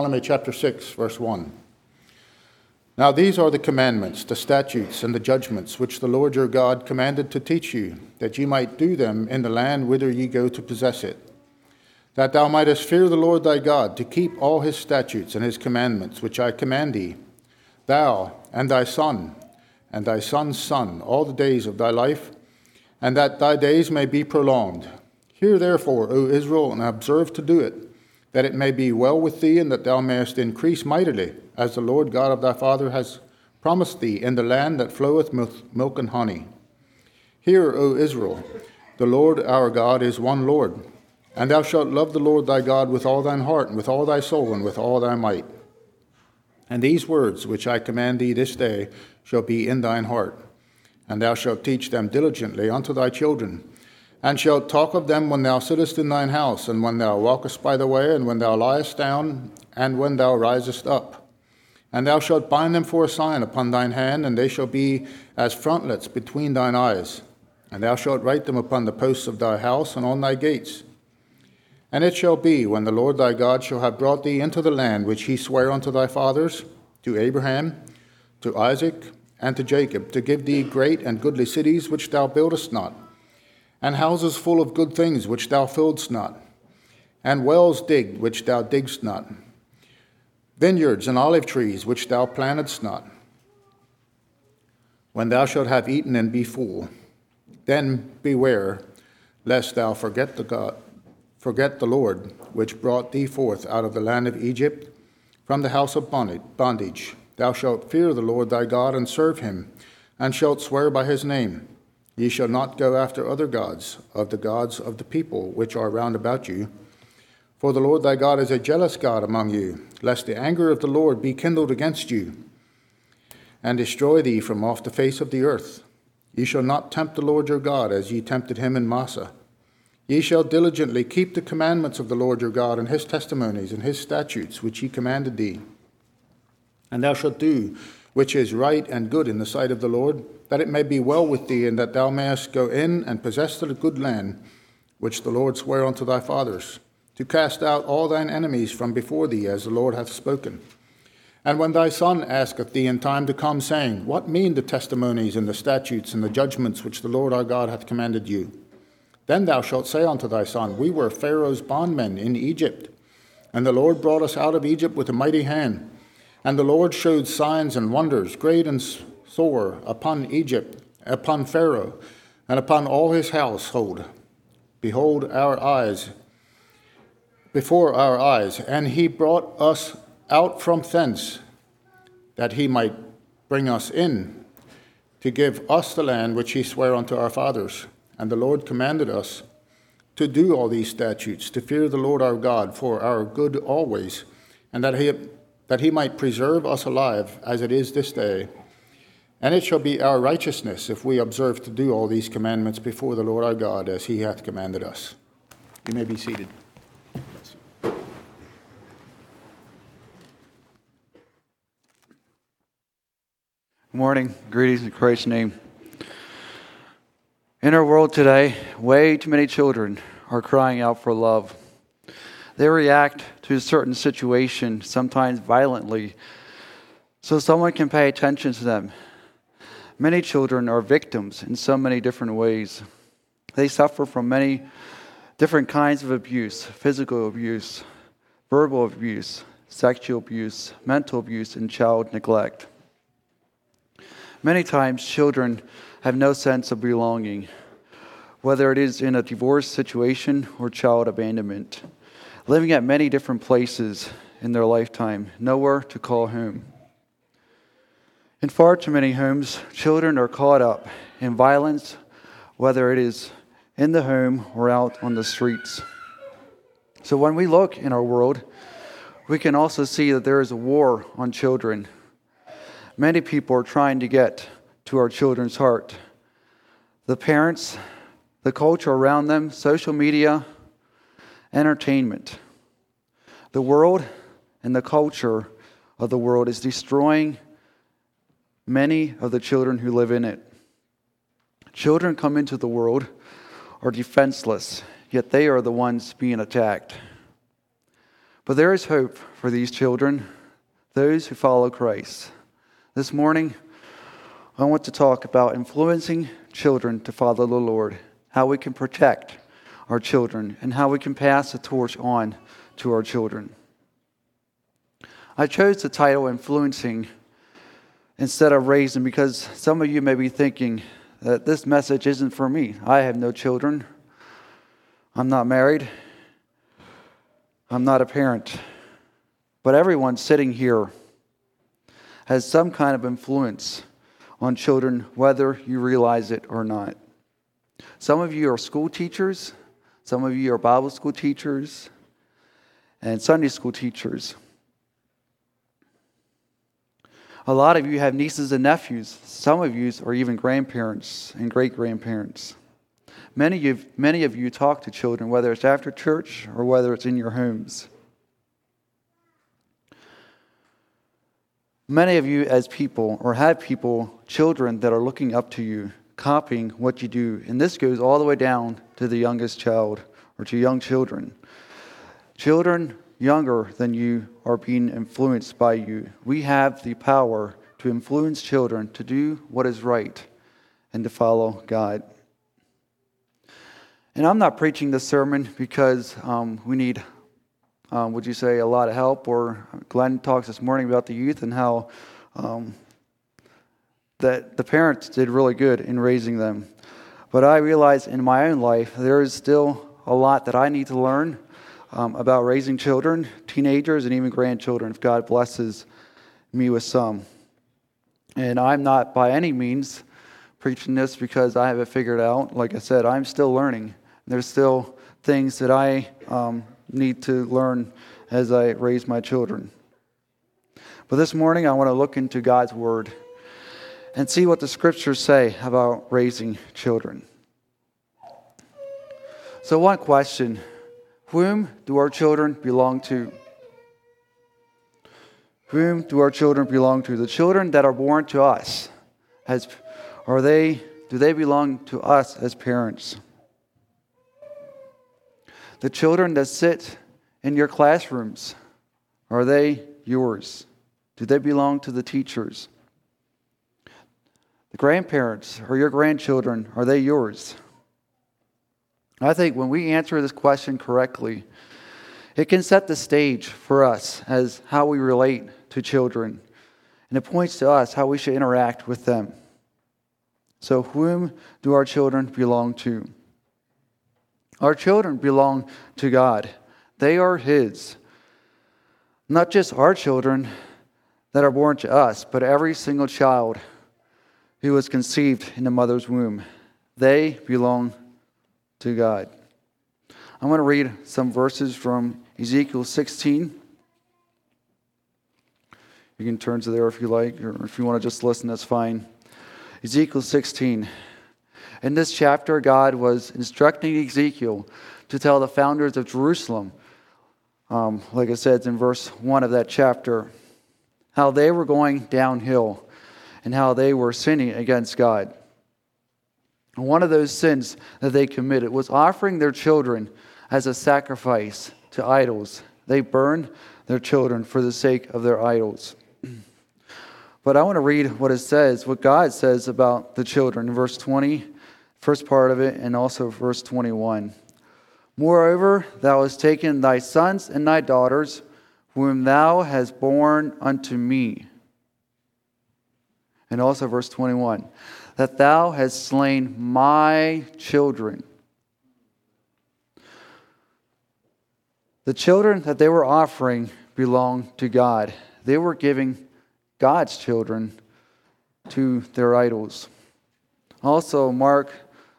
Deuteronomy chapter 6, verse 1. Now these are the commandments, the statutes, and the judgments which the Lord your God commanded to teach you, that ye might do them in the land whither ye go to possess it. That thou mightest fear the Lord thy God, to keep all his statutes and his commandments, which I command thee, thou and thy son, and thy son's son, all the days of thy life, and that thy days may be prolonged. Hear therefore, O Israel, and observe to do it that it may be well with thee, and that thou mayest increase mightily, as the Lord God of thy father has promised thee in the land that floweth with milk and honey. Hear, O Israel, the Lord our God is one Lord, and thou shalt love the Lord thy God with all thine heart, and with all thy soul, and with all thy might. And these words which I command thee this day shall be in thine heart, and thou shalt teach them diligently unto thy children and shalt talk of them when thou sittest in thine house, and when thou walkest by the way, and when thou liest down, and when thou risest up. And thou shalt bind them for a sign upon thine hand, and they shall be as frontlets between thine eyes. And thou shalt write them upon the posts of thy house and on thy gates. And it shall be, when the Lord thy God shall have brought thee into the land which he sware unto thy fathers, to Abraham, to Isaac, and to Jacob, to give thee great and goodly cities which thou buildest not and houses full of good things which thou filledst not, and wells digged which thou diggedst not, vineyards and olive trees which thou plantedst not. When thou shalt have eaten and be full, then beware lest thou forget the God, forget the Lord, which brought thee forth out of the land of Egypt from the house of bondage. Thou shalt fear the Lord thy God and serve him, and shalt swear by his name Ye shall not go after other gods, of the gods of the people which are round about you. For the Lord thy God is a jealous God among you, lest the anger of the Lord be kindled against you, and destroy thee from off the face of the earth. Ye shall not tempt the Lord your God as ye tempted him in Massah. Ye shall diligently keep the commandments of the Lord your God and his testimonies and his statutes which he commanded thee. And thou shalt do which is right and good in the sight of the Lord that it may be well with thee, and that thou mayest go in and possess the good land which the Lord sware unto thy fathers, to cast out all thine enemies from before thee, as the Lord hath spoken. And when thy son asketh thee in time to come, saying, What mean the testimonies and the statutes and the judgments which the Lord our God hath commanded you? Then thou shalt say unto thy son, We were Pharaoh's bondmen in Egypt, and the Lord brought us out of Egypt with a mighty hand. And the Lord showed signs and wonders, great and sore upon Egypt, upon Pharaoh, and upon all his household. Behold, our eyes, before our eyes, and he brought us out from thence, that he might bring us in, to give us the land which he sware unto our fathers. And the Lord commanded us to do all these statutes, to fear the Lord our God for our good always, and that he, that he might preserve us alive as it is this day. And it shall be our righteousness if we observe to do all these commandments before the Lord our God as he hath commanded us. You may be seated. Good morning. Greetings in Christ's name. In our world today, way too many children are crying out for love. They react to a certain situation, sometimes violently, so someone can pay attention to them Many children are victims in so many different ways. They suffer from many different kinds of abuse physical abuse, verbal abuse, sexual abuse, mental abuse, and child neglect. Many times, children have no sense of belonging, whether it is in a divorce situation or child abandonment, living at many different places in their lifetime, nowhere to call home. In far too many homes, children are caught up in violence, whether it is in the home or out on the streets. So when we look in our world, we can also see that there is a war on children. Many people are trying to get to our children's heart. The parents, the culture around them, social media, entertainment. The world and the culture of the world is destroying many of the children who live in it. Children come into the world are defenseless, yet they are the ones being attacked. But there is hope for these children, those who follow Christ. This morning, I want to talk about influencing children to follow the Lord, how we can protect our children, and how we can pass the torch on to our children. I chose the title Influencing instead of Raising because some of you may be thinking that this message isn't for me. I have no children, I'm not married, I'm not a parent. But everyone sitting here has some kind of influence on children, whether you realize it or not. Some of you are school teachers, some of you are Bible school teachers, and Sunday school teachers. A lot of you have nieces and nephews. Some of you are even grandparents and great grandparents. Many of, many of you talk to children, whether it's after church or whether it's in your homes. Many of you, as people, or have people, children that are looking up to you, copying what you do. And this goes all the way down to the youngest child or to young children. Children younger than you are being influenced by you. We have the power to influence children to do what is right and to follow God. And I'm not preaching this sermon because um, we need um, would you say, a lot of help. Or Glenn talks this morning about the youth and how um, that the parents did really good in raising them. But I realize in my own life there is still a lot that I need to learn um, about raising children, teenagers, and even grandchildren if God blesses me with some. And I'm not by any means preaching this because I have it figured out. Like I said, I'm still learning. There's still things that I um, need to learn as I raise my children. But this morning, I want to look into God's Word and see what the scriptures say about raising children. So, one question Whom do our children belong to? Whom do our children belong to? The children that are born to us, as, are they, do they belong to us as parents? The children that sit in your classrooms, are they yours? Do they belong to the teachers? The grandparents or your grandchildren, are they yours? I think when we answer this question correctly, it can set the stage for us as how we relate to children. And it points to us how we should interact with them. So, whom do our children belong to? Our children belong to God, they are His. Not just our children that are born to us, but every single child who was conceived in the mother's womb. They belong to God. I'm going to read some verses from Ezekiel 16. You can turn to there if you like, or if you want to just listen, that's fine. Ezekiel 16. In this chapter, God was instructing Ezekiel to tell the founders of Jerusalem, um, like I said, in verse 1 of that chapter, how they were going downhill and how they were sinning against God. And one of those sins that they committed was offering their children as a sacrifice to idols. They burned their children for the sake of their idols. But I want to read what it says, what God says about the children verse 20 first part of it, and also verse 21. Moreover, thou hast taken thy sons and thy daughters, whom thou hast borne unto me. And also verse 21 that thou hast slain my children. The children that they were offering belonged to God. They were giving God's children to their idols. Also, Mark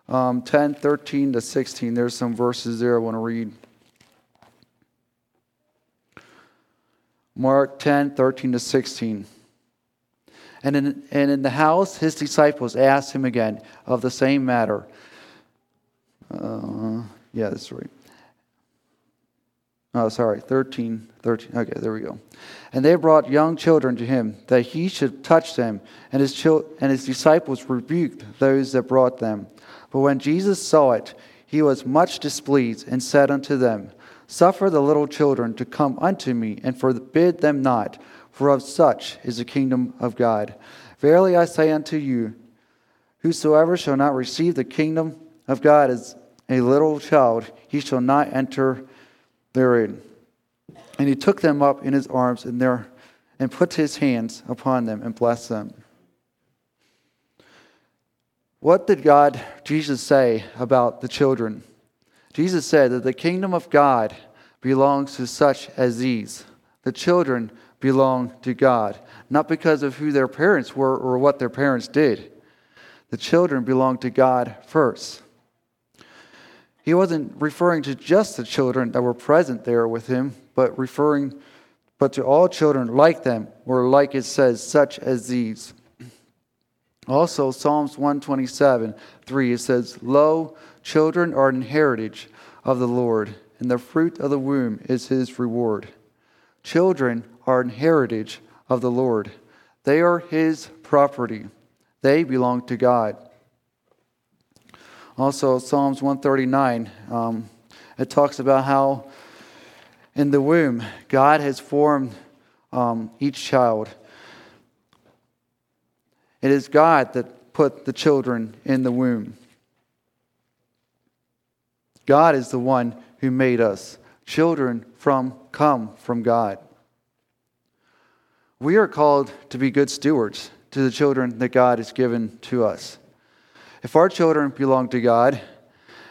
um, 10, 13 to 16. There's some verses there I want to read. Mark 10, 13 to 16. And in, and in the house, his disciples asked him again of the same matter. Uh, yeah, that's right. Oh, sorry, 13, 13. Okay, there we go. And they brought young children to him, that he should touch them, and his, chil- and his disciples rebuked those that brought them. But when Jesus saw it, he was much displeased, and said unto them, Suffer the little children to come unto me, and forbid them not, for of such is the kingdom of God. Verily I say unto you, whosoever shall not receive the kingdom of God as a little child, he shall not enter therein. And he took them up in his arms and there and put his hands upon them and blessed them. What did God, Jesus, say about the children? Jesus said that the kingdom of God belongs to such as these. The children belong to God, not because of who their parents were or what their parents did. The children belong to God first. He wasn't referring to just the children that were present there with him, but referring but to all children like them, or like it says, such as these. Also, Psalms 127 3, it says, Lo, children are an heritage of the Lord, and the fruit of the womb is his reward. Children are an heritage of the Lord, they are his property, they belong to God. Also, Psalms 139, um, it talks about how in the womb God has formed um, each child. It is God that put the children in the womb. God is the one who made us. Children from come from God. We are called to be good stewards to the children that God has given to us. If our children belong to God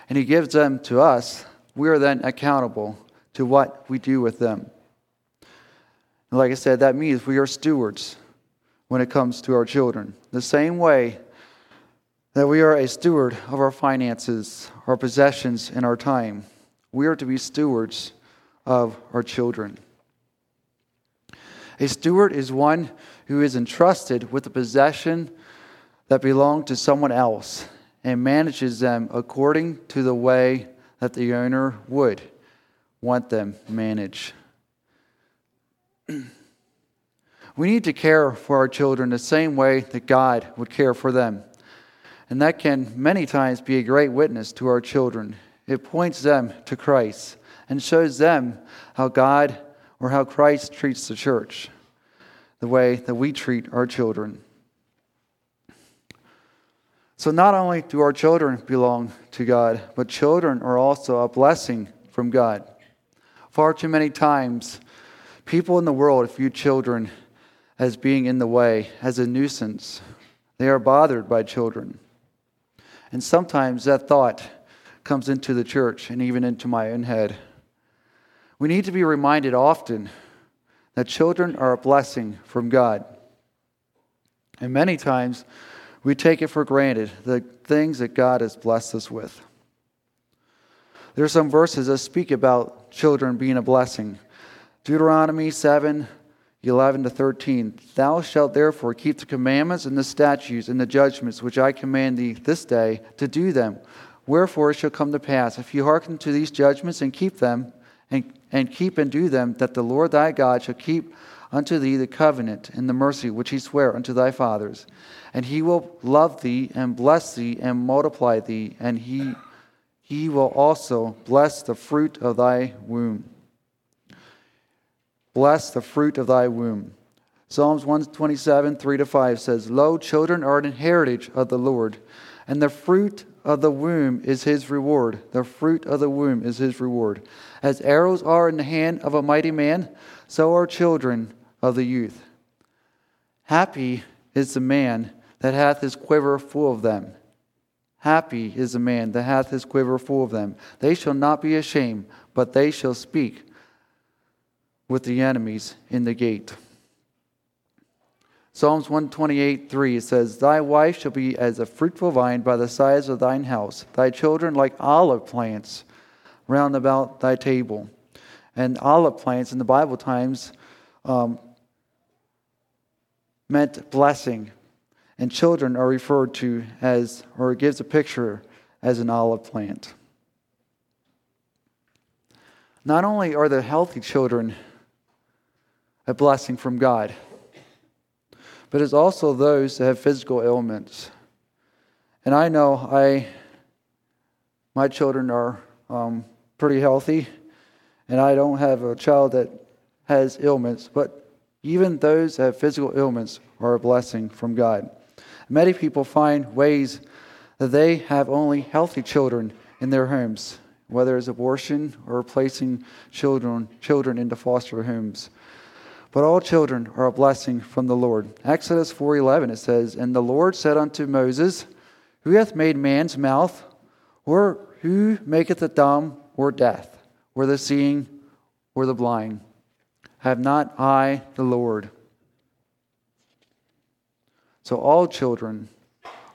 and He gives them to us, we are then accountable to what we do with them. And like I said, that means we are stewards when it comes to our children. The same way that we are a steward of our finances, our possessions, and our time, we are to be stewards of our children. A steward is one who is entrusted with a possession that belong to someone else and manages them according to the way that the owner would want them managed. we need to care for our children the same way that God would care for them. And that can many times be a great witness to our children. It points them to Christ and shows them how God or how Christ treats the church, the way that we treat our children. So, not only do our children belong to God, but children are also a blessing from God. Far too many times, people in the world view children as being in the way, as a nuisance. They are bothered by children. And sometimes that thought comes into the church and even into my own head. We need to be reminded often that children are a blessing from God. And many times, we take it for granted the things that God has blessed us with. There are some verses that speak about children being a blessing. Deuteronomy 7 11 to 13. Thou shalt therefore keep the commandments and the statutes and the judgments which I command thee this day to do them. Wherefore it shall come to pass, if you hearken to these judgments and keep them, and, keep and do them, that the Lord thy God shall keep unto thee the covenant and the mercy which he sware unto thy fathers. And he will love thee and bless thee and multiply thee, and he, he will also bless the fruit of thy womb. Bless the fruit of thy womb. Psalms 127, 3 to 5 says, Lo, children are an heritage of the Lord, and the fruit of the womb is his reward. The fruit of the womb is his reward. As arrows are in the hand of a mighty man, so are children of the youth. Happy is the man that hath his quiver full of them. Happy is the man that hath his quiver full of them. They shall not be ashamed, but they shall speak with the enemies in the gate. Psalms 128 3 says, Thy wife shall be as a fruitful vine by the sides of thine house, thy children like olive plants round about thy table. And olive plants in the Bible times um, meant blessing. And children are referred to as, or gives a picture as an olive plant. Not only are the healthy children a blessing from God, but it's also those that have physical ailments. And I know I, my children are um, pretty healthy, and I don't have a child that has ailments, but even those that have physical ailments are a blessing from God. Many people find ways that they have only healthy children in their homes, whether it's abortion or placing children, children into foster homes. But all children are a blessing from the Lord. Exodus 4:11 it says, "And the Lord said unto Moses, Who hath made man's mouth, or who maketh the dumb or deaf, or the seeing or the blind? Have not I the Lord?" So all children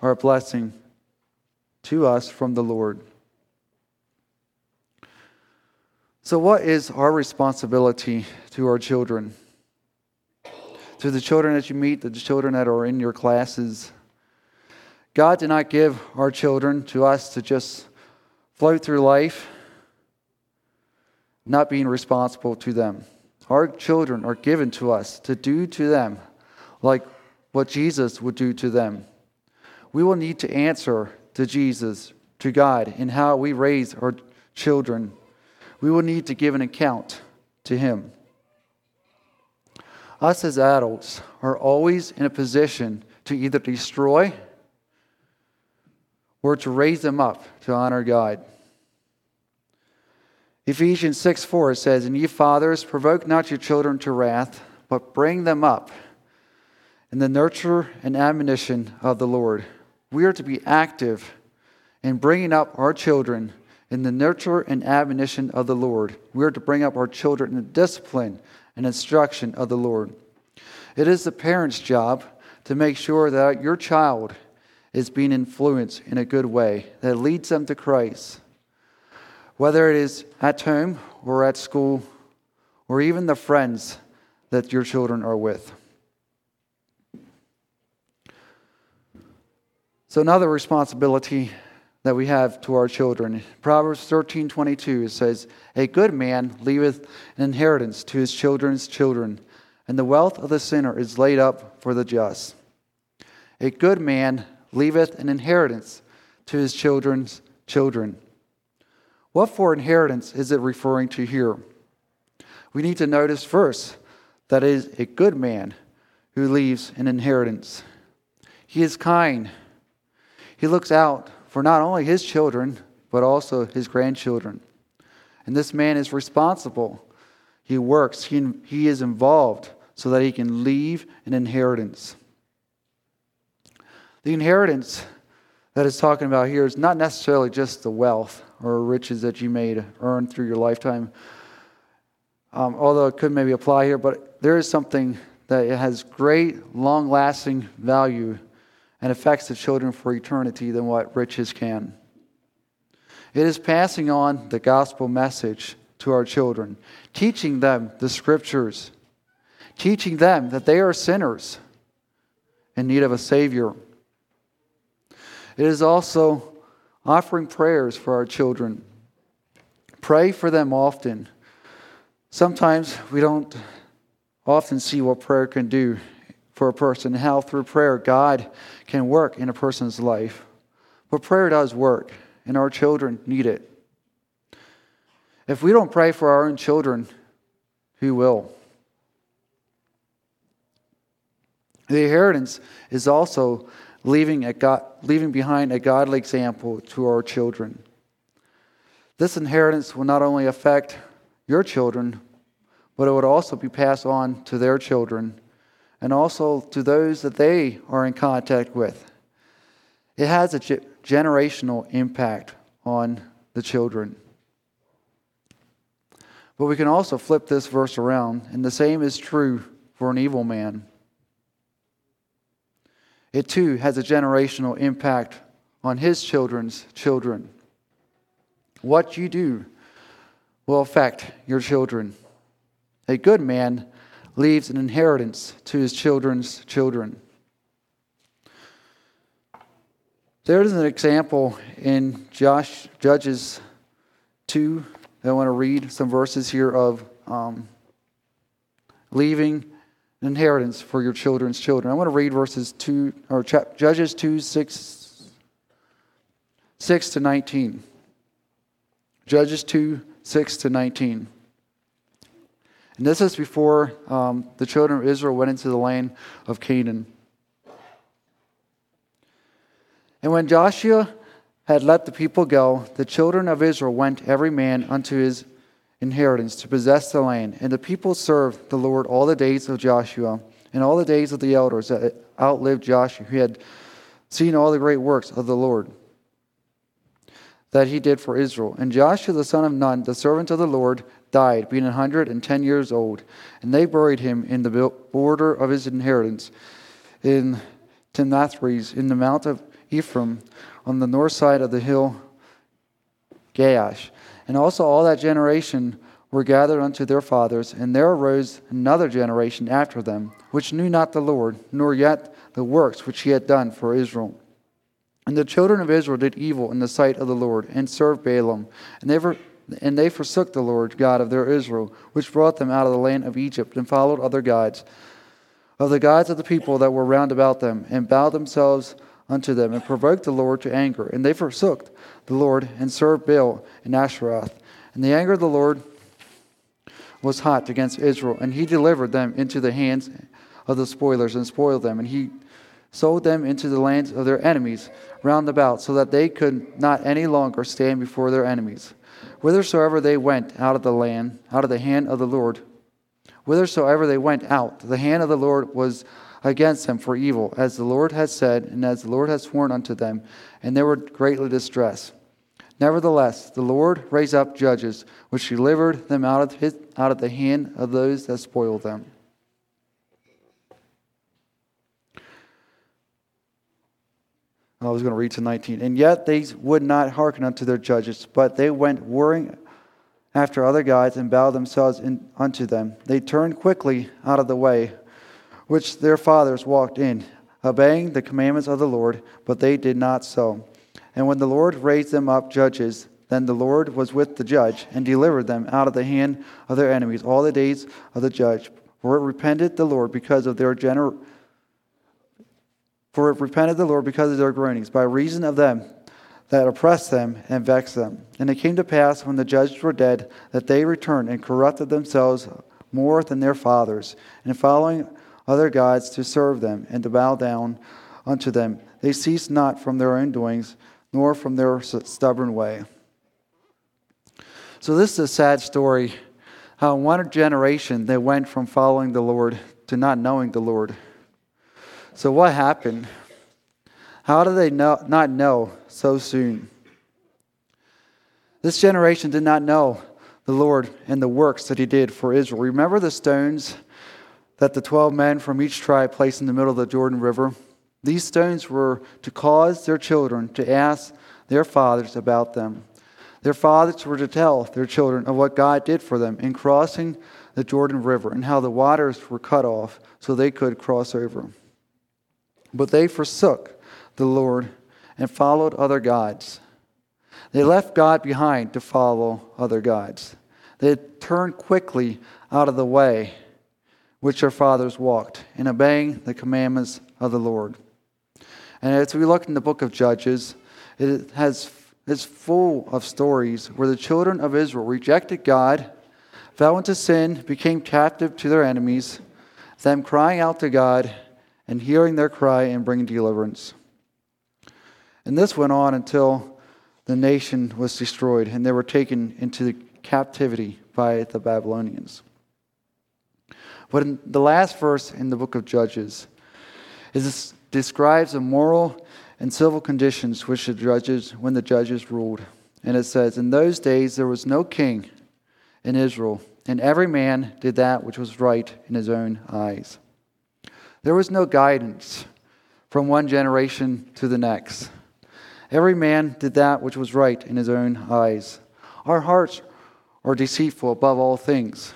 are a blessing to us from the Lord. So, what is our responsibility to our children? To the children that you meet, the children that are in your classes. God did not give our children to us to just float through life, not being responsible to them. Our children are given to us to do to them like what Jesus would do to them. We will need to answer to Jesus, to God, in how we raise our children. We will need to give an account to Him. Us as adults are always in a position to either destroy or to raise them up to honor God. Ephesians 6 4 says, And ye fathers, provoke not your children to wrath, but bring them up in the nurture and admonition of the Lord. We are to be active in bringing up our children in the nurture and admonition of the Lord. We are to bring up our children in the discipline and instruction of the Lord. It is the parent's job to make sure that your child is being influenced in a good way that leads them to Christ whether it is at home or at school or even the friends that your children are with. So another responsibility that we have to our children. Proverbs 13:22 says, "A good man leaveth an inheritance to his children's children, and the wealth of the sinner is laid up for the just." A good man leaveth an inheritance to his children's children. What for inheritance is it referring to here? We need to notice first that it is a good man who leaves an inheritance. He is kind. He looks out for not only his children, but also his grandchildren. And this man is responsible. He works, he, he is involved so that he can leave an inheritance. The inheritance that is talking about here is not necessarily just the wealth or riches that you may earn through your lifetime. Um, although it could maybe apply here, but there is something that has great, long lasting value and affects the children for eternity than what riches can. It is passing on the gospel message to our children, teaching them the scriptures, teaching them that they are sinners in need of a Savior. It is also offering prayers for our children. Pray for them often. Sometimes we don't often see what prayer can do for a person, how through prayer God can work in a person's life. But prayer does work, and our children need it. If we don't pray for our own children, who will? The inheritance is also leaving, a God, leaving behind a godly example to our children. This inheritance will not only affect your children, but it would also be passed on to their children and also to those that they are in contact with. It has a generational impact on the children. But we can also flip this verse around, and the same is true for an evil man. It too has a generational impact on his children's children. What you do will affect your children. A good man leaves an inheritance to his children's children. There is an example in Josh, Judges 2. I want to read some verses here of um, leaving an inheritance for your children's children. I want to read verses 2 or Judges 2 6, 6 to 19. Judges 2 6 to 19. And this is before um, the children of Israel went into the land of Canaan. And when Joshua had let the people go, the children of Israel went every man unto his inheritance to possess the land. And the people served the Lord all the days of Joshua and all the days of the elders that outlived Joshua, who had seen all the great works of the Lord that he did for Israel. And Joshua the son of Nun, the servant of the Lord, died, being a 110 years old. And they buried him in the border of his inheritance in Timnathres, in the mount of Ephraim, on the north side of the hill Gaash. And also all that generation were gathered unto their fathers, and there arose another generation after them, which knew not the Lord, nor yet the works which he had done for Israel. And the children of Israel did evil in the sight of the Lord, and served Baalim. And they, and they forsook the Lord God of their Israel, which brought them out of the land of Egypt, and followed other gods, of the gods of the people that were round about them, and bowed themselves unto them, and provoked the Lord to anger. And they forsook the Lord, and served Baal and Asheroth. And the anger of the Lord was hot against Israel, and he delivered them into the hands of the spoilers, and spoiled them. And he sold them into the lands of their enemies round about, so that they could not any longer stand before their enemies. Whithersoever they went out of the land, out of the hand of the Lord, whithersoever they went out, the hand of the Lord was against them for evil, as the Lord has said, and as the Lord has sworn unto them, and they were greatly distressed. Nevertheless, the Lord raised up judges, which delivered them out of, his, out of the hand of those that spoiled them. I was going to read to 19. And yet they would not hearken unto their judges, but they went warring after other gods and bowed themselves in, unto them. They turned quickly out of the way which their fathers walked in, obeying the commandments of the Lord, but they did not so. And when the Lord raised them up judges, then the Lord was with the judge and delivered them out of the hand of their enemies all the days of the judge. For it repented the Lord because of their gener- for it repented the Lord because of their groanings, by reason of them that oppressed them and vexed them. And it came to pass when the judges were dead that they returned and corrupted themselves more than their fathers, and following other gods to serve them and to bow down unto them. They ceased not from their own doings, nor from their stubborn way. So, this is a sad story how one generation they went from following the Lord to not knowing the Lord. So, what happened? How did they know, not know so soon? This generation did not know the Lord and the works that He did for Israel. Remember the stones that the 12 men from each tribe placed in the middle of the Jordan River. These stones were to cause their children to ask their fathers about them. Their fathers were to tell their children of what God did for them in crossing the Jordan River and how the waters were cut off so they could cross over. But they forsook the Lord and followed other gods. They left God behind to follow other gods. They turned quickly out of the way which our fathers walked, in obeying the commandments of the Lord. And as we look in the book of Judges, it has is full of stories where the children of Israel rejected God, fell into sin, became captive to their enemies, them crying out to God and hearing their cry and bringing deliverance. And this went on until the nation was destroyed and they were taken into captivity by the Babylonians. But in the last verse in the book of Judges is describes the moral and civil conditions which the judges when the judges ruled. And it says, In those days there was no king in Israel, and every man did that which was right in his own eyes. There was no guidance from one generation to the next. Every man did that which was right in his own eyes. Our hearts are deceitful above all things,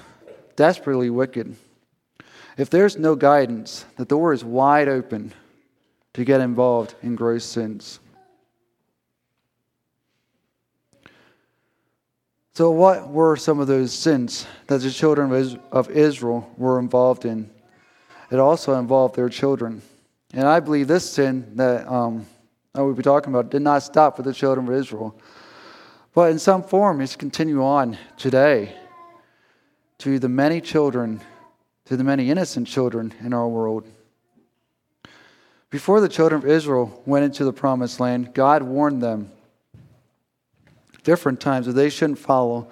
desperately wicked. If there's no guidance, the door is wide open to get involved in gross sins. So, what were some of those sins that the children of Israel were involved in? It also involved their children. And I believe this sin that um, I will be talking about did not stop with the children of Israel, but in some form it's continue on today. to the many children, to the many innocent children in our world. Before the children of Israel went into the promised land, God warned them different times that they shouldn't follow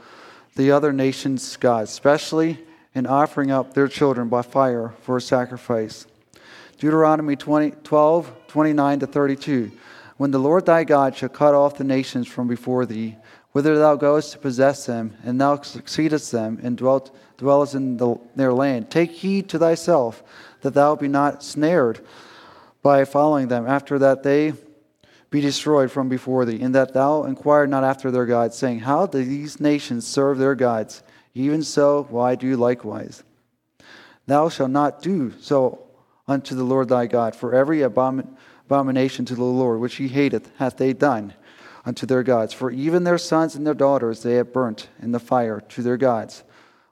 the other nations' gods, especially in offering up their children by fire for a sacrifice. Deuteronomy 20, 12, 29 to 32. When the Lord thy God shall cut off the nations from before thee, whither thou goest to possess them, and thou succeedest them, and dwelt, dwellest in the, their land, take heed to thyself that thou be not snared by following them, after that they be destroyed from before thee, and that thou inquire not after their gods, saying, How do these nations serve their gods? Even so I do likewise. Thou shalt not do so unto the Lord thy God, for every abomination to the Lord which he hateth hath they done unto their gods. For even their sons and their daughters they have burnt in the fire to their gods.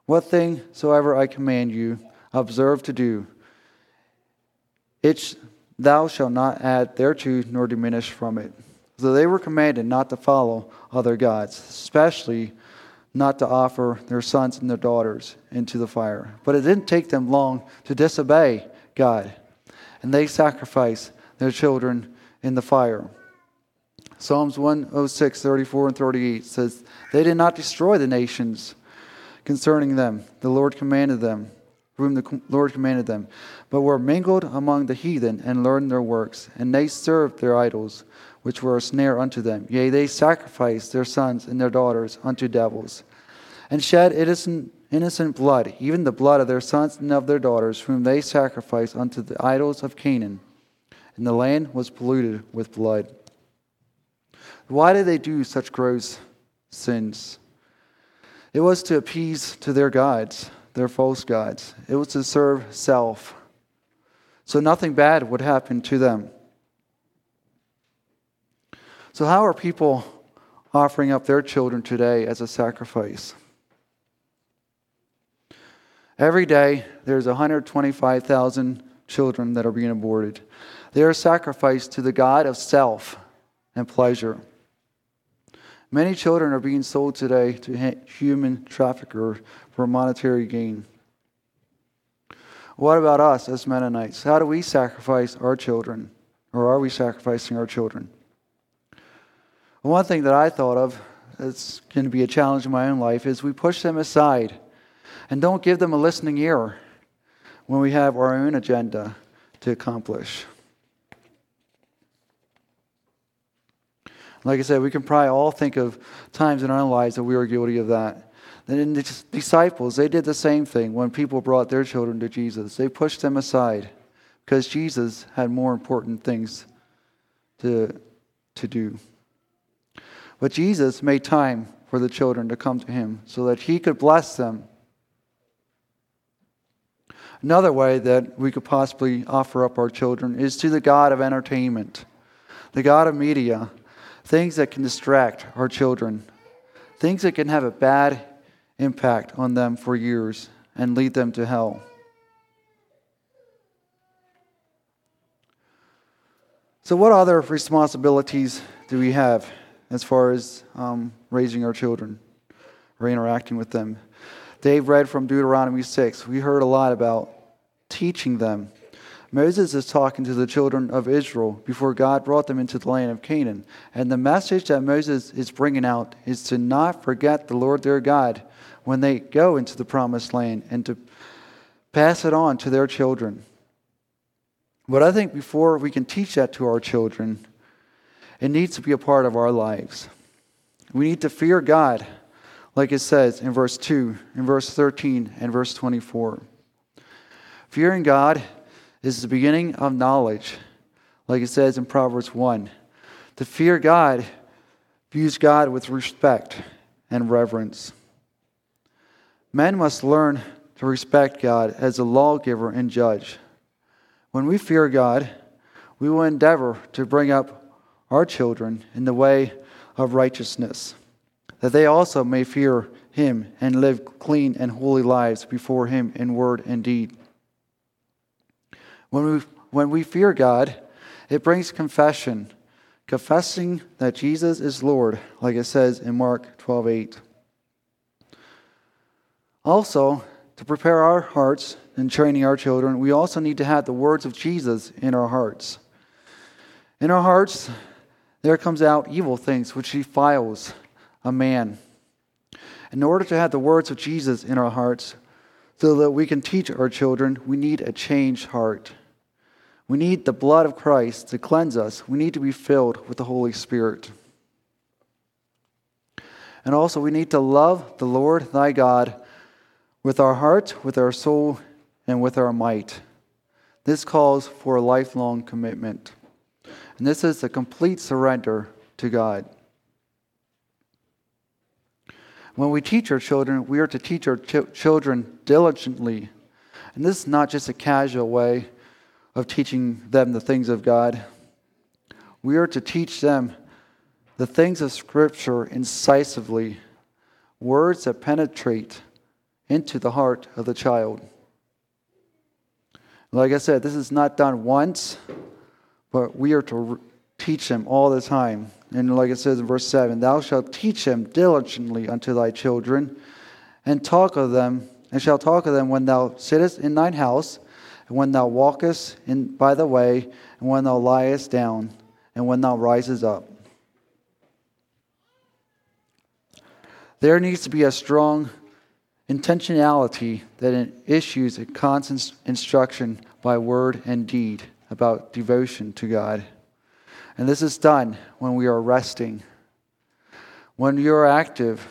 What thing soever I command you, observe to do. It Thou shalt not add thereto nor diminish from it. So they were commanded not to follow other gods, especially not to offer their sons and their daughters into the fire. But it didn't take them long to disobey God, and they sacrificed their children in the fire. Psalms 106, 34, and 38 says, They did not destroy the nations concerning them. The Lord commanded them whom the Lord commanded them, but were mingled among the heathen and learned their works. And they served their idols, which were a snare unto them. Yea, they sacrificed their sons and their daughters unto devils, and shed innocent, innocent blood, even the blood of their sons and of their daughters, whom they sacrificed unto the idols of Canaan. And the land was polluted with blood. Why did they do such gross sins? It was to appease to their gods their false gods. It was to serve self. So nothing bad would happen to them. So, how are people offering up their children today as a sacrifice? Every day, there's 125,000 children that are being aborted. They are sacrificed to the God of self and pleasure. Many children are being sold today to human traffickers for monetary gain. What about us as Mennonites? How do we sacrifice our children? Or are we sacrificing our children? One thing that I thought of that's going to be a challenge in my own life is we push them aside and don't give them a listening ear when we have our own agenda to accomplish. Like I said, we can probably all think of times in our lives that we were guilty of that. And the disciples, they did the same thing when people brought their children to Jesus. They pushed them aside because Jesus had more important things to, to do. But Jesus made time for the children to come to him so that he could bless them. Another way that we could possibly offer up our children is to the God of entertainment, the God of media things that can distract our children, things that can have a bad impact on them for years and lead them to hell. So, what other responsibilities do we have as far as um, raising our children or interacting with them? Dave read from Deuteronomy 6. We heard a lot about teaching them Moses is talking to the children of Israel before God brought them into the land of Canaan. And the message that Moses is bringing out is to not forget the Lord their God when they go into the promised land and to pass it on to their children. But I think before we can teach that to our children, it needs to be a part of our lives. We need to fear God, like it says in verse 2, in verse 13, and verse 24. Fearing God is the beginning of knowledge, like it says in Proverbs 1. To fear God views God with respect and reverence. Men must learn to respect God as a lawgiver and judge. When we fear God, we will endeavor to bring up our children in the way of righteousness, that they also may fear Him and live clean and holy lives before Him in word and deed. When we, when we fear God, it brings confession, confessing that Jesus is Lord, like it says in Mark 12 8. Also, to prepare our hearts and training our children, we also need to have the words of Jesus in our hearts. In our hearts, there comes out evil things which defiles a man. In order to have the words of Jesus in our hearts, so that we can teach our children, we need a changed heart. We need the blood of Christ to cleanse us. We need to be filled with the Holy Spirit. And also, we need to love the Lord thy God with our heart, with our soul, and with our might. This calls for a lifelong commitment. And this is a complete surrender to God. When we teach our children, we are to teach our ch- children diligently. And this is not just a casual way of teaching them the things of God. We are to teach them the things of Scripture incisively, words that penetrate into the heart of the child. Like I said, this is not done once, but we are to teach them all the time. And like it says in verse 7, thou shalt teach them diligently unto thy children, and talk of them, and shalt talk of them when thou sittest in thine house, and when thou walkest in by the way, and when thou liest down, and when thou risest up. There needs to be a strong intentionality that issues a constant instruction by word and deed about devotion to God. And this is done when we are resting, when you are active,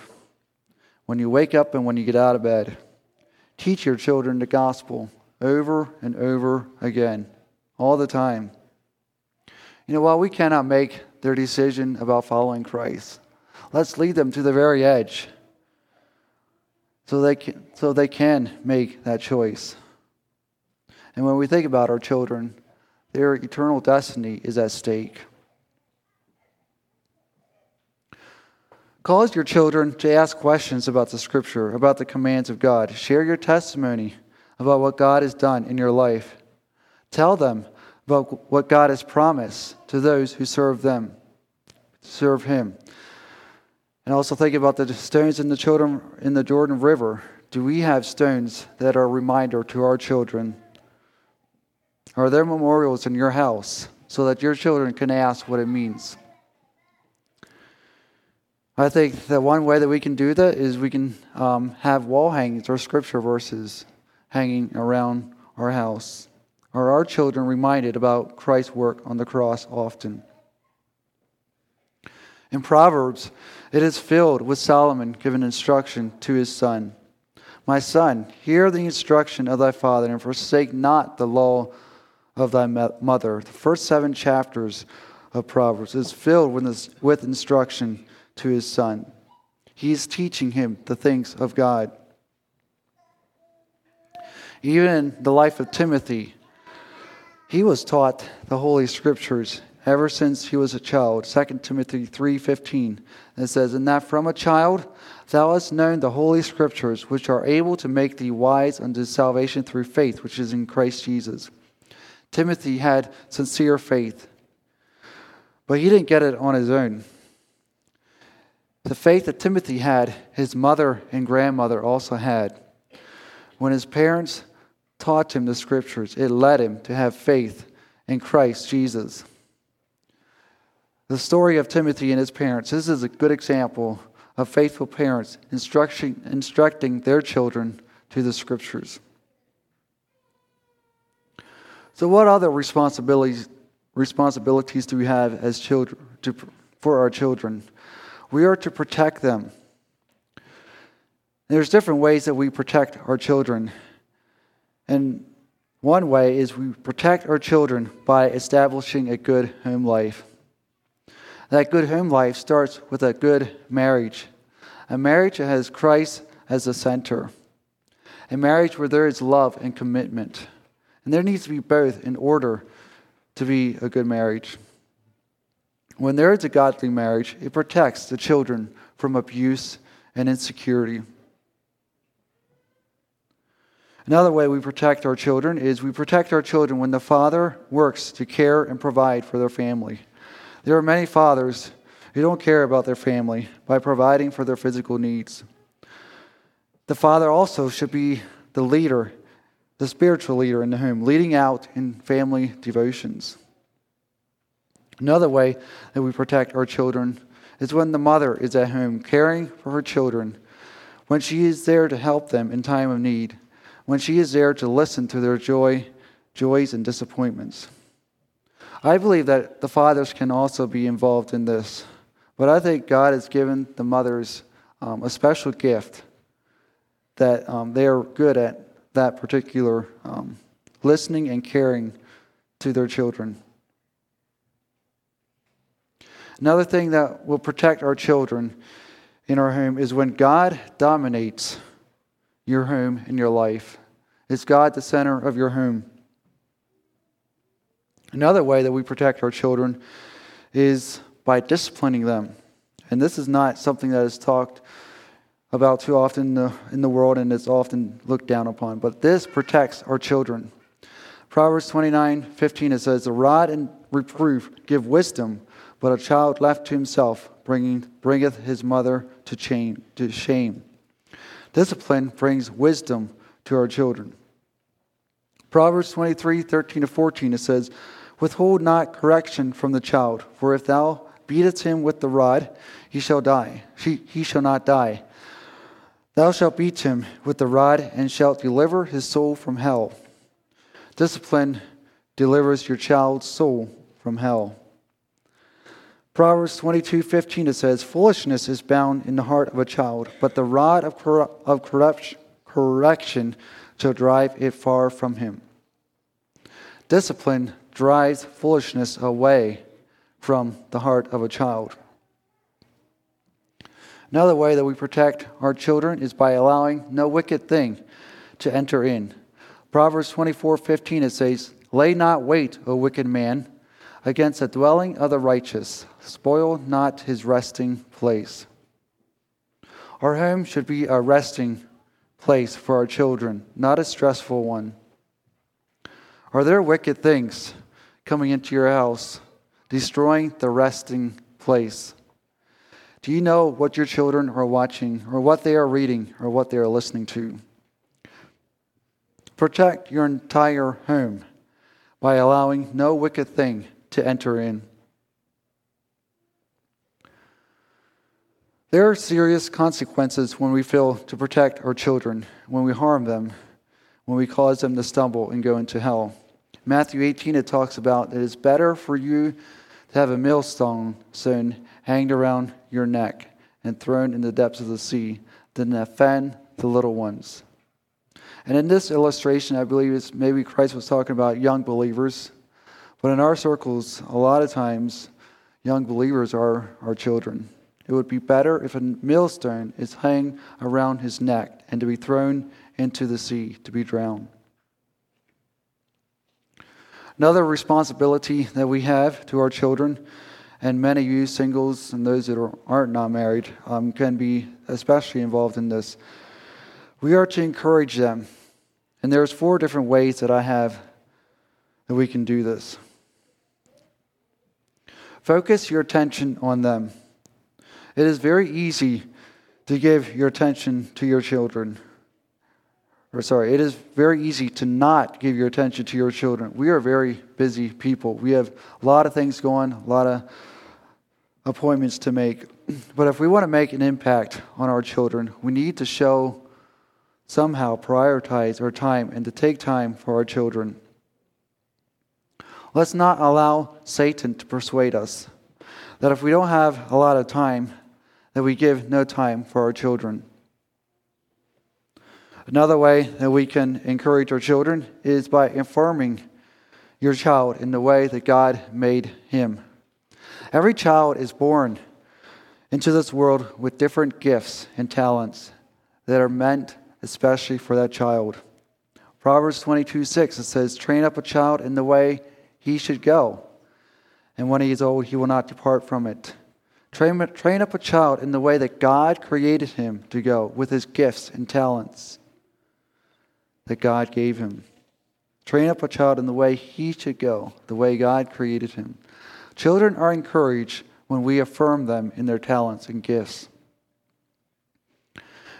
when you wake up and when you get out of bed. Teach your children the gospel over and over again, all the time. You know, while we cannot make their decision about following Christ, let's lead them to the very edge so they can, so they can make that choice. And when we think about our children, their eternal destiny is at stake. Cause your children to ask questions about the scripture, about the commands of God. Share your testimony about what God has done in your life. Tell them about what God has promised to those who serve them, serve Him. And also think about the stones in the children in the Jordan River. Do we have stones that are a reminder to our children? Are there memorials in your house so that your children can ask what it means? I think that one way that we can do that is we can um, have wall hangings or scripture verses hanging around our house. Are our children reminded about Christ's work on the cross often? In Proverbs, it is filled with Solomon giving instruction to his son My son, hear the instruction of thy father, and forsake not the law of thy mother. The first seven chapters of Proverbs is filled with, with instruction to his son. He is teaching him the things of God. Even in the life of Timothy, he was taught the Holy Scriptures ever since he was a child. 2 Timothy 3:15 it says, "And that from a child thou hast known the Holy Scriptures, which are able to make thee wise unto salvation through faith, which is in Christ Jesus." Timothy had sincere faith, but he didn't get it on his own. The faith that Timothy had, his mother and grandmother also had. When his parents taught him the scriptures, it led him to have faith in Christ Jesus. The story of Timothy and his parents, this is a good example of faithful parents instructing, instructing their children to the scriptures. So, what other responsibilities, responsibilities do we have as children to, for our children? We are to protect them. There's different ways that we protect our children. And one way is we protect our children by establishing a good home life. That good home life starts with a good marriage, a marriage that has Christ as the center, a marriage where there is love and commitment. And there needs to be both in order to be a good marriage. When there is a godly marriage, it protects the children from abuse and insecurity. Another way we protect our children is we protect our children when the father works to care and provide for their family. There are many fathers who don't care about their family by providing for their physical needs. The father also should be the leader, the spiritual leader in the home, leading out in family devotions. Another way that we protect our children is when the mother is at home caring for her children, when she is there to help them in time of need, when she is there to listen to their joy, joys and disappointments. I believe that the fathers can also be involved in this, but I think God has given the mothers um, a special gift that um, they are good at that particular um, listening and caring to their children. Another thing that will protect our children in our home is when God dominates your home and your life. Is God the center of your home? Another way that we protect our children is by disciplining them. And this is not something that is talked about too often in the, in the world and it's often looked down upon. But this protects our children. Proverbs 29 15, it says, The rod and reproof give wisdom, but a child left to himself bringing, bringeth his mother to, chain, to shame. Discipline brings wisdom to our children. Proverbs 23 13 to 14, it says, Withhold not correction from the child, for if thou beatest him with the rod, he shall die. He, he shall not die. Thou shalt beat him with the rod, and shalt deliver his soul from hell. Discipline delivers your child's soul from hell. Proverbs 22 15 it says, Foolishness is bound in the heart of a child, but the rod of, cor- of corruption, correction shall drive it far from him. Discipline drives foolishness away from the heart of a child. Another way that we protect our children is by allowing no wicked thing to enter in. Proverbs 24 15 it says, Lay not wait, O wicked man, against the dwelling of the righteous, spoil not his resting place. Our home should be a resting place for our children, not a stressful one. Are there wicked things coming into your house, destroying the resting place? Do you know what your children are watching, or what they are reading, or what they are listening to? Protect your entire home by allowing no wicked thing to enter in. There are serious consequences when we fail to protect our children, when we harm them, when we cause them to stumble and go into hell. Matthew 18, it talks about it is better for you to have a millstone soon hanged around your neck and thrown in the depths of the sea than to offend the little ones. And in this illustration, I believe it's maybe Christ was talking about young believers but in our circles, a lot of times, young believers are our children. It would be better if a millstone is hung around his neck and to be thrown into the sea to be drowned. Another responsibility that we have to our children, and many of you singles and those that aren't not married um, can be especially involved in this. We are to encourage them, and there's four different ways that I have that we can do this. Focus your attention on them. It is very easy to give your attention to your children. Or, sorry, it is very easy to not give your attention to your children. We are very busy people. We have a lot of things going, a lot of appointments to make. But if we want to make an impact on our children, we need to show somehow prioritize our time and to take time for our children. Let's not allow Satan to persuade us that if we don't have a lot of time, that we give no time for our children. Another way that we can encourage our children is by informing your child in the way that God made him. Every child is born into this world with different gifts and talents that are meant especially for that child. Proverbs 22 6, it says, Train up a child in the way he should go. And when he is old, he will not depart from it. Train, train up a child in the way that God created him to go, with his gifts and talents that God gave him. Train up a child in the way he should go, the way God created him. Children are encouraged when we affirm them in their talents and gifts.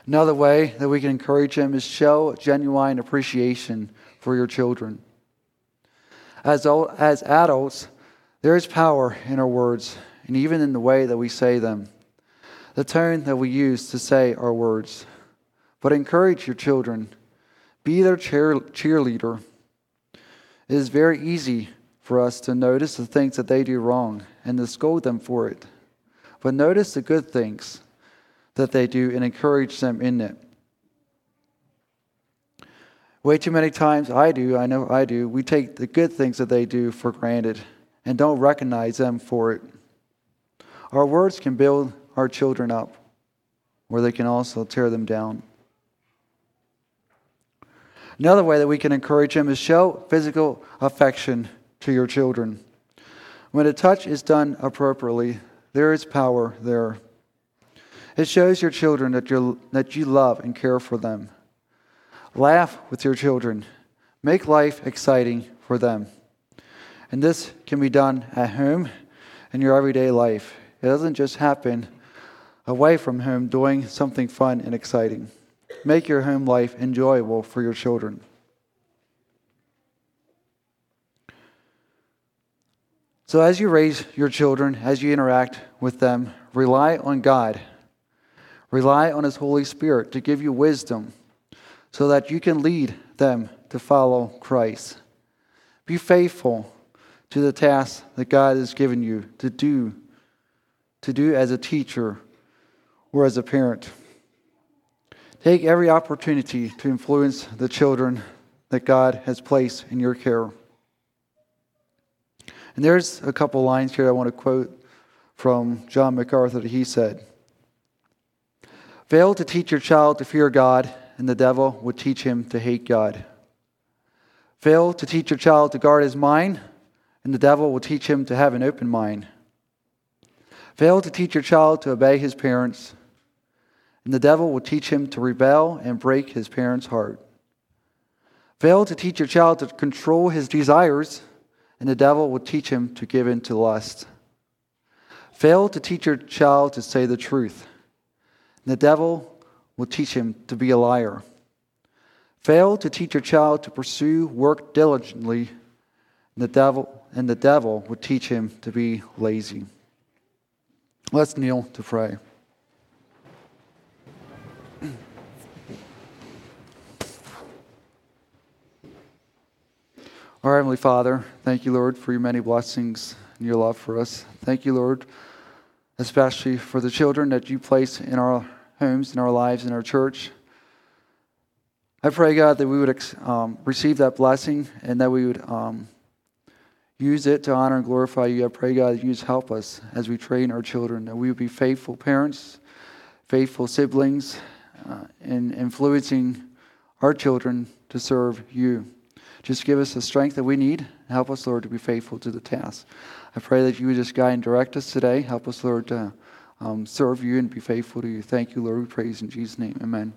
Another way that we can encourage them is show genuine appreciation for your children. As, as adults, there is power in our words and even in the way that we say them, the tone that we use to say our words. But encourage your children, be their cheer, cheerleader. It is very easy for us to notice the things that they do wrong and to scold them for it. But notice the good things that they do and encourage them in it. Way too many times, I do, I know I do, we take the good things that they do for granted and don't recognize them for it. Our words can build our children up, or they can also tear them down. Another way that we can encourage them is show physical affection to your children. When a touch is done appropriately, there is power there. It shows your children that, you that you love and care for them. Laugh with your children. Make life exciting for them. And this can be done at home in your everyday life. It doesn't just happen away from home doing something fun and exciting. Make your home life enjoyable for your children. So, as you raise your children, as you interact with them, rely on God. Rely on His Holy Spirit to give you wisdom so that you can lead them to follow Christ. Be faithful to the task that God has given you to do, to do as a teacher or as a parent. Take every opportunity to influence the children that God has placed in your care. And there's a couple lines here I want to quote from John MacArthur that he said Fail to teach your child to fear God, and the devil would teach him to hate God. Fail to teach your child to guard his mind, and the devil will teach him to have an open mind. Fail to teach your child to obey his parents, and the devil will teach him to rebel and break his parents' heart. Fail to teach your child to control his desires, and the devil will teach him to give in to lust. Fail to teach your child to say the truth, and the devil will teach him to be a liar. Fail to teach your child to pursue work diligently, and the devil and the devil will teach him to be lazy. Let's kneel to pray. Our Heavenly Father, thank you, Lord, for your many blessings and your love for us. Thank you, Lord, especially for the children that you place in our homes, in our lives, in our church. I pray, God, that we would um, receive that blessing and that we would um, use it to honor and glorify you. I pray, God, that you help us as we train our children, that we would be faithful parents, faithful siblings, uh, in influencing our children to serve you. Just give us the strength that we need. Help us, Lord, to be faithful to the task. I pray that you would just guide and direct us today. Help us, Lord, to um, serve you and be faithful to you. Thank you, Lord. We praise in Jesus' name. Amen.